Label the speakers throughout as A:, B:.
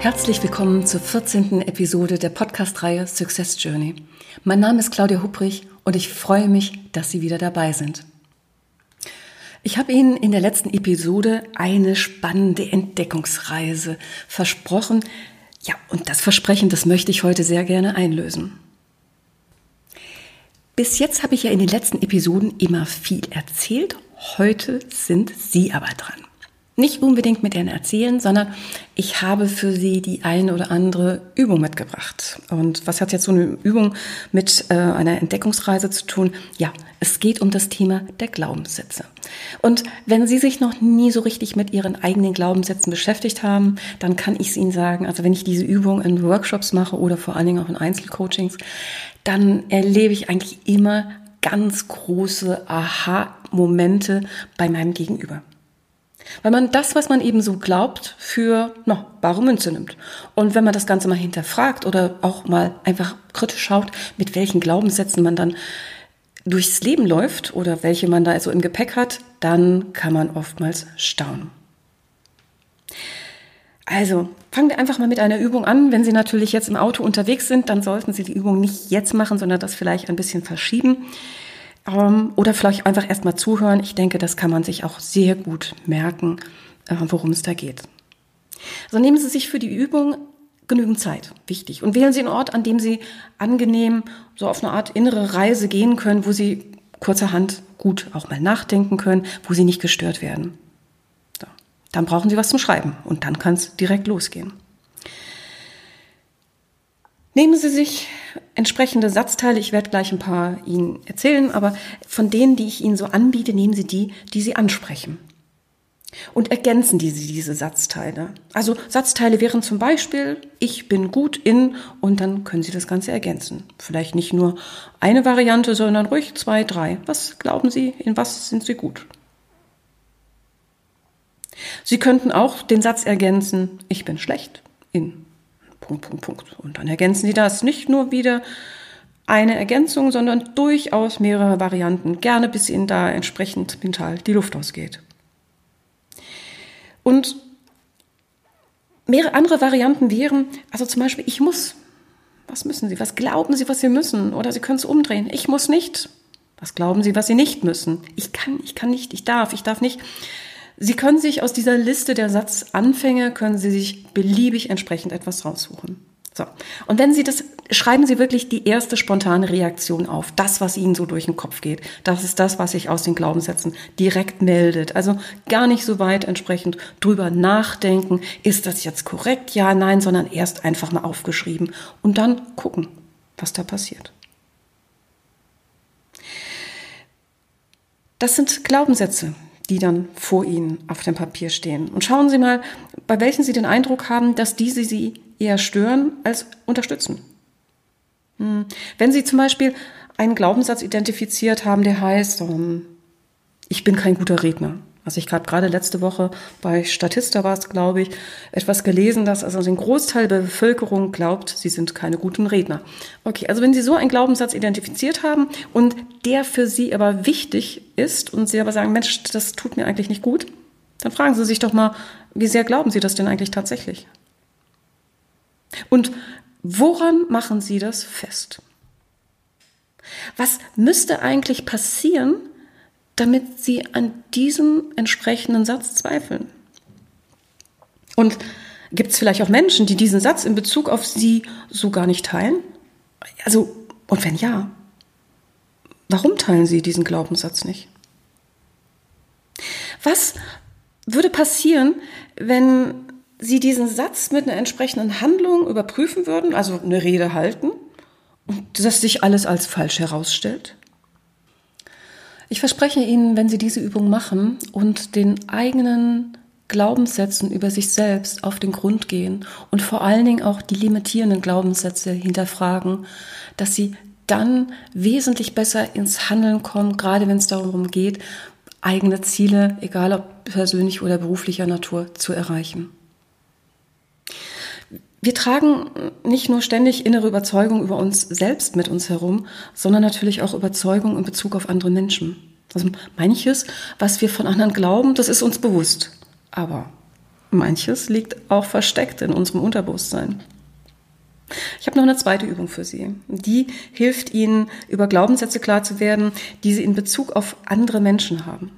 A: Herzlich willkommen zur 14. Episode der Podcast-Reihe Success Journey. Mein Name ist Claudia Hubrich und ich freue mich, dass Sie wieder dabei sind. Ich habe Ihnen in der letzten Episode eine spannende Entdeckungsreise versprochen. Ja, und das Versprechen, das möchte ich heute sehr gerne einlösen. Bis jetzt habe ich ja in den letzten Episoden immer viel erzählt. Heute sind Sie aber dran nicht unbedingt mit ihnen erzählen, sondern ich habe für sie die eine oder andere Übung mitgebracht. Und was hat jetzt so eine Übung mit äh, einer Entdeckungsreise zu tun? Ja, es geht um das Thema der Glaubenssätze. Und wenn Sie sich noch nie so richtig mit Ihren eigenen Glaubenssätzen beschäftigt haben, dann kann ich es Ihnen sagen, also wenn ich diese Übung in Workshops mache oder vor allen Dingen auch in Einzelcoachings, dann erlebe ich eigentlich immer ganz große Aha-Momente bei meinem Gegenüber. Weil man das, was man eben so glaubt, für no, bare Münze nimmt. Und wenn man das Ganze mal hinterfragt oder auch mal einfach kritisch schaut, mit welchen Glaubenssätzen man dann durchs Leben läuft oder welche man da also im Gepäck hat, dann kann man oftmals staunen. Also, fangen wir einfach mal mit einer Übung an. Wenn Sie natürlich jetzt im Auto unterwegs sind, dann sollten Sie die Übung nicht jetzt machen, sondern das vielleicht ein bisschen verschieben. Ähm, oder vielleicht einfach erstmal zuhören. Ich denke, das kann man sich auch sehr gut merken, äh, worum es da geht. Also nehmen Sie sich für die Übung genügend Zeit, wichtig. Und wählen Sie einen Ort, an dem Sie angenehm so auf eine Art innere Reise gehen können, wo Sie kurzerhand gut auch mal nachdenken können, wo Sie nicht gestört werden. So. Dann brauchen Sie was zum Schreiben und dann kann es direkt losgehen. Nehmen Sie sich entsprechende Satzteile, ich werde gleich ein paar Ihnen erzählen, aber von denen, die ich Ihnen so anbiete, nehmen Sie die, die Sie ansprechen. Und ergänzen diese, diese Satzteile. Also Satzteile wären zum Beispiel, ich bin gut in, und dann können Sie das Ganze ergänzen. Vielleicht nicht nur eine Variante, sondern ruhig zwei, drei. Was glauben Sie, in was sind Sie gut? Sie könnten auch den Satz ergänzen, ich bin schlecht in. Punkt, Punkt, Punkt. Und dann ergänzen Sie das nicht nur wieder eine Ergänzung, sondern durchaus mehrere Varianten, gerne bis Ihnen da entsprechend mental die Luft ausgeht. Und mehrere andere Varianten wären, also zum Beispiel, ich muss. Was müssen Sie? Was glauben Sie, was Sie müssen? Oder Sie können es umdrehen. Ich muss nicht. Was glauben Sie, was Sie nicht müssen? Ich kann, ich kann nicht, ich darf, ich darf nicht. Sie können sich aus dieser Liste der Satzanfänge, können Sie sich beliebig entsprechend etwas raussuchen. So. Und wenn Sie das, schreiben Sie wirklich die erste spontane Reaktion auf. Das, was Ihnen so durch den Kopf geht. Das ist das, was sich aus den Glaubenssätzen direkt meldet. Also gar nicht so weit entsprechend drüber nachdenken. Ist das jetzt korrekt? Ja, nein, sondern erst einfach mal aufgeschrieben und dann gucken, was da passiert. Das sind Glaubenssätze, die dann vor Ihnen auf dem Papier stehen. Und schauen Sie mal, bei welchen Sie den Eindruck haben, dass diese Sie eher stören als unterstützen. Hm. Wenn Sie zum Beispiel einen Glaubenssatz identifiziert haben, der heißt, ähm, ich bin kein guter Redner. Also ich habe gerade letzte Woche bei Statista war es, glaube ich, etwas gelesen, dass also ein Großteil der Bevölkerung glaubt, sie sind keine guten Redner. Okay, also wenn Sie so einen Glaubenssatz identifiziert haben und der für Sie aber wichtig ist und Sie aber sagen, Mensch, das tut mir eigentlich nicht gut, dann fragen Sie sich doch mal, wie sehr glauben Sie das denn eigentlich tatsächlich? Und woran machen Sie das fest? Was müsste eigentlich passieren, damit sie an diesem entsprechenden Satz zweifeln. Und gibt es vielleicht auch Menschen, die diesen Satz in Bezug auf sie so gar nicht teilen? Also, und wenn ja, warum teilen sie diesen Glaubenssatz nicht? Was würde passieren, wenn sie diesen Satz mit einer entsprechenden Handlung überprüfen würden, also eine Rede halten, und das sich alles als falsch herausstellt? Ich verspreche Ihnen, wenn Sie diese Übung machen und den eigenen Glaubenssätzen über sich selbst auf den Grund gehen und vor allen Dingen auch die limitierenden Glaubenssätze hinterfragen, dass sie dann wesentlich besser ins Handeln kommen, gerade wenn es darum geht, eigene Ziele, egal ob persönlich oder beruflicher Natur, zu erreichen. Wir tragen nicht nur ständig innere Überzeugung über uns selbst mit uns herum, sondern natürlich auch Überzeugung in Bezug auf andere Menschen. Also manches, was wir von anderen glauben, das ist uns bewusst. Aber manches liegt auch versteckt in unserem Unterbewusstsein. Ich habe noch eine zweite Übung für Sie. Die hilft Ihnen, über Glaubenssätze klar zu werden, die Sie in Bezug auf andere Menschen haben.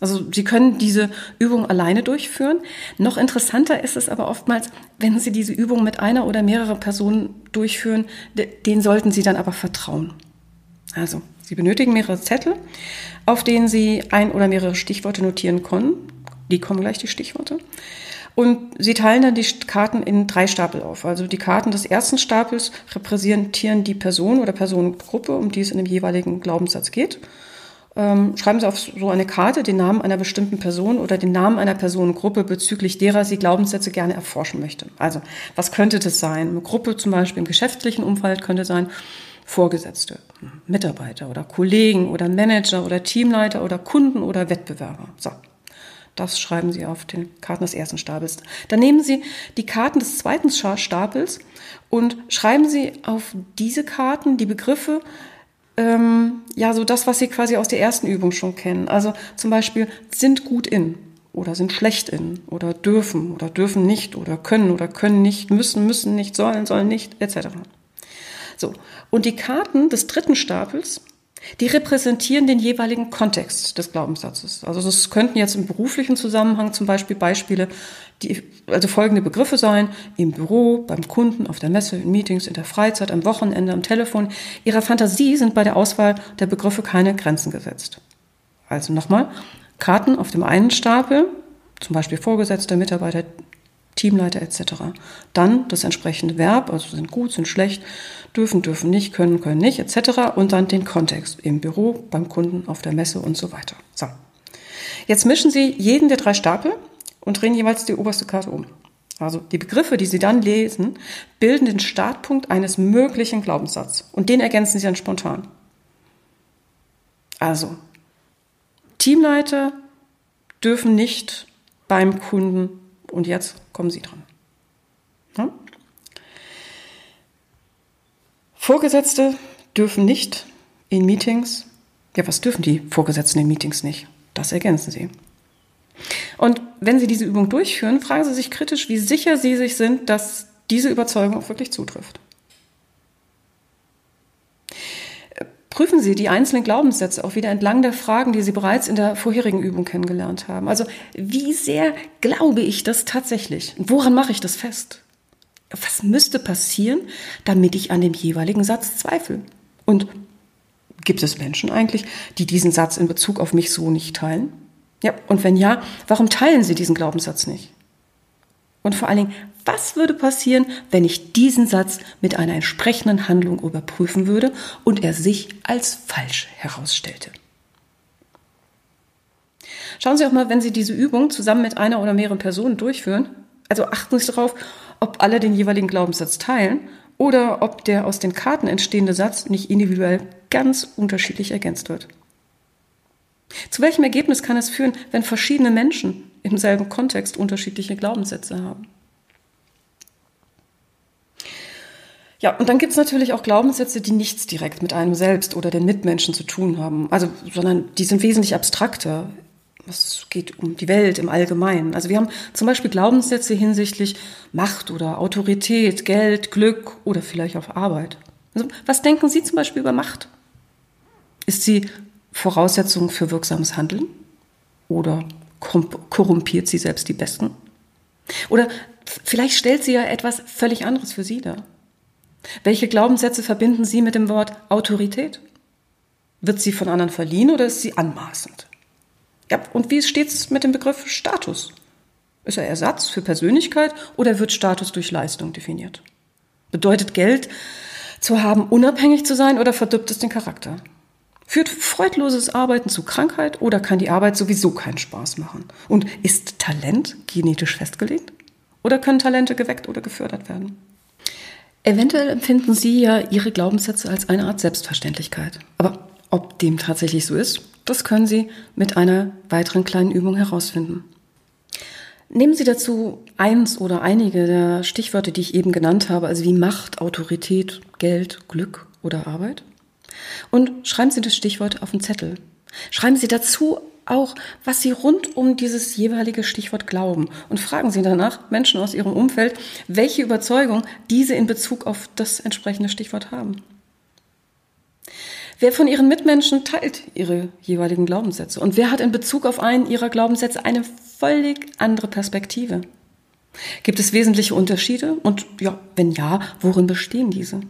A: Also Sie können diese Übung alleine durchführen. Noch interessanter ist es aber oftmals, wenn Sie diese Übung mit einer oder mehreren Personen durchführen, denen sollten Sie dann aber vertrauen. Also Sie benötigen mehrere Zettel, auf denen Sie ein oder mehrere Stichworte notieren können. Die kommen gleich, die Stichworte. Und Sie teilen dann die Karten in drei Stapel auf. Also die Karten des ersten Stapels repräsentieren die Person oder Personengruppe, um die es in dem jeweiligen Glaubenssatz geht. Ähm, schreiben Sie auf so eine Karte den Namen einer bestimmten Person oder den Namen einer Personengruppe, bezüglich derer Sie Glaubenssätze gerne erforschen möchte. Also, was könnte das sein? Eine Gruppe zum Beispiel im geschäftlichen Umfeld könnte sein, Vorgesetzte, Mitarbeiter oder Kollegen oder Manager oder Teamleiter oder Kunden oder Wettbewerber. So. Das schreiben Sie auf den Karten des ersten Stapels. Dann nehmen Sie die Karten des zweiten Stapels und schreiben Sie auf diese Karten die Begriffe, ähm, ja, so das, was Sie quasi aus der ersten Übung schon kennen. Also zum Beispiel sind gut in oder sind schlecht in oder dürfen oder dürfen nicht oder können oder können nicht, müssen, müssen nicht, sollen, sollen nicht, etc. So. Und die Karten des dritten Stapels, die repräsentieren den jeweiligen Kontext des Glaubenssatzes. Also das könnten jetzt im beruflichen Zusammenhang zum Beispiel Beispiele, die, also folgende Begriffe sein, im Büro, beim Kunden, auf der Messe, in Meetings, in der Freizeit, am Wochenende, am Telefon. Ihrer Fantasie sind bei der Auswahl der Begriffe keine Grenzen gesetzt. Also nochmal, Karten auf dem einen Stapel, zum Beispiel Vorgesetzte, Mitarbeiter, Teamleiter etc. Dann das entsprechende Verb, also sind gut, sind schlecht, dürfen, dürfen nicht, können, können nicht etc. Und dann den Kontext im Büro, beim Kunden, auf der Messe und so weiter. So. Jetzt mischen Sie jeden der drei Stapel und drehen jeweils die oberste Karte um. Also die Begriffe, die Sie dann lesen, bilden den Startpunkt eines möglichen Glaubenssatzes und den ergänzen Sie dann spontan. Also Teamleiter dürfen nicht beim Kunden und jetzt kommen Sie dran. Ja? Vorgesetzte dürfen nicht in Meetings, ja, was dürfen die Vorgesetzten in Meetings nicht? Das ergänzen Sie. Und wenn Sie diese Übung durchführen, fragen Sie sich kritisch, wie sicher Sie sich sind, dass diese Überzeugung auch wirklich zutrifft. Prüfen Sie die einzelnen Glaubenssätze auch wieder entlang der Fragen, die Sie bereits in der vorherigen Übung kennengelernt haben. Also wie sehr glaube ich das tatsächlich? woran mache ich das fest? Was müsste passieren, damit ich an dem jeweiligen Satz zweifle? Und gibt es Menschen eigentlich, die diesen Satz in Bezug auf mich so nicht teilen? Ja, und wenn ja, warum teilen sie diesen Glaubenssatz nicht? Und vor allen Dingen, was würde passieren, wenn ich diesen Satz mit einer entsprechenden Handlung überprüfen würde und er sich als falsch herausstellte? Schauen Sie auch mal, wenn Sie diese Übung zusammen mit einer oder mehreren Personen durchführen, also achten Sie darauf, ob alle den jeweiligen Glaubenssatz teilen oder ob der aus den Karten entstehende Satz nicht individuell ganz unterschiedlich ergänzt wird. Zu welchem Ergebnis kann es führen, wenn verschiedene Menschen im selben Kontext unterschiedliche Glaubenssätze haben? Ja, und dann gibt es natürlich auch Glaubenssätze, die nichts direkt mit einem selbst oder den Mitmenschen zu tun haben. Also, sondern die sind wesentlich abstrakter. Es geht um die Welt im Allgemeinen. Also wir haben zum Beispiel Glaubenssätze hinsichtlich Macht oder Autorität, Geld, Glück oder vielleicht auch Arbeit. Also was denken Sie zum Beispiel über Macht? Ist sie Voraussetzung für wirksames Handeln? Oder korrumpiert sie selbst die Besten? Oder vielleicht stellt sie ja etwas völlig anderes für Sie dar. Welche Glaubenssätze verbinden Sie mit dem Wort Autorität? Wird sie von anderen verliehen oder ist sie anmaßend? Ja, und wie steht es mit dem Begriff Status? Ist er Ersatz für Persönlichkeit oder wird Status durch Leistung definiert? Bedeutet Geld zu haben, unabhängig zu sein oder verdirbt es den Charakter? Führt freudloses Arbeiten zu Krankheit oder kann die Arbeit sowieso keinen Spaß machen? Und ist Talent genetisch festgelegt? Oder können Talente geweckt oder gefördert werden? Eventuell empfinden Sie ja Ihre Glaubenssätze als eine Art Selbstverständlichkeit. Aber ob dem tatsächlich so ist, das können Sie mit einer weiteren kleinen Übung herausfinden. Nehmen Sie dazu eins oder einige der Stichworte, die ich eben genannt habe, also wie Macht, Autorität, Geld, Glück oder Arbeit. Und schreiben Sie das Stichwort auf den Zettel. Schreiben Sie dazu auch, was Sie rund um dieses jeweilige Stichwort glauben und fragen Sie danach Menschen aus Ihrem Umfeld, welche Überzeugung diese in Bezug auf das entsprechende Stichwort haben. Wer von Ihren Mitmenschen teilt Ihre jeweiligen Glaubenssätze und wer hat in Bezug auf einen Ihrer Glaubenssätze eine völlig andere Perspektive? Gibt es wesentliche Unterschiede und ja, wenn ja, worin bestehen diese?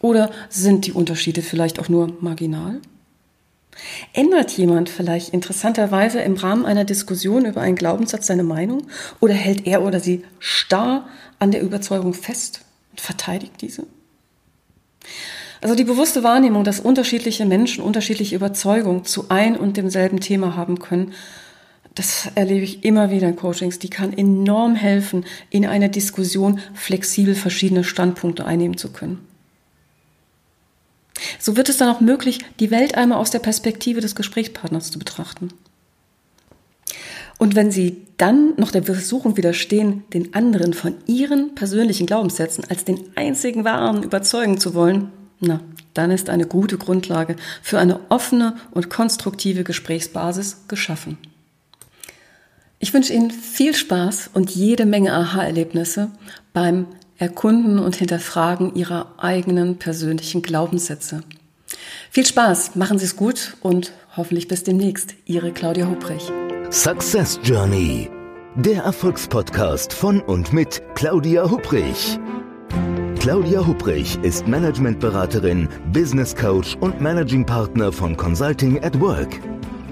A: Oder sind die Unterschiede vielleicht auch nur marginal? Ändert jemand vielleicht interessanterweise im Rahmen einer Diskussion über einen Glaubenssatz seine Meinung oder hält er oder sie starr an der Überzeugung fest und verteidigt diese? Also die bewusste Wahrnehmung, dass unterschiedliche Menschen unterschiedliche Überzeugungen zu ein und demselben Thema haben können, das erlebe ich immer wieder in Coachings, die kann enorm helfen, in einer Diskussion flexibel verschiedene Standpunkte einnehmen zu können. So wird es dann auch möglich, die Welt einmal aus der Perspektive des Gesprächspartners zu betrachten. Und wenn Sie dann noch der Versuchung widerstehen, den anderen von Ihren persönlichen Glaubenssätzen als den einzigen wahren überzeugen zu wollen, na, dann ist eine gute Grundlage für eine offene und konstruktive Gesprächsbasis geschaffen. Ich wünsche Ihnen viel Spaß und jede Menge Aha-Erlebnisse beim Erkunden und Hinterfragen Ihrer eigenen persönlichen Glaubenssätze. Viel Spaß, machen Sie es gut und hoffentlich bis demnächst. Ihre Claudia Hubrich.
B: Success Journey, der Erfolgspodcast von und mit Claudia Hubrich. Claudia Hubrich ist Managementberaterin, Business Coach und Managing Partner von Consulting at Work.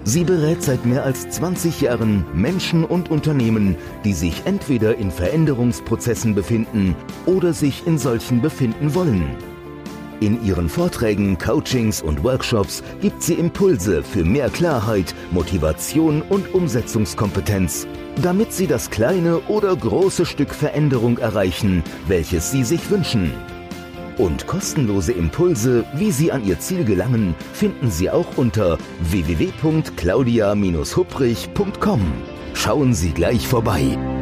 B: Sie berät seit mehr als 20 Jahren Menschen und Unternehmen, die sich entweder in Veränderungsprozessen befinden oder sich in solchen befinden wollen. In ihren Vorträgen, Coachings und Workshops gibt sie Impulse für mehr Klarheit, Motivation und Umsetzungskompetenz, damit sie das kleine oder große Stück Veränderung erreichen, welches sie sich wünschen. Und kostenlose Impulse, wie Sie an Ihr Ziel gelangen, finden Sie auch unter www.claudia-hupprich.com. Schauen Sie gleich vorbei.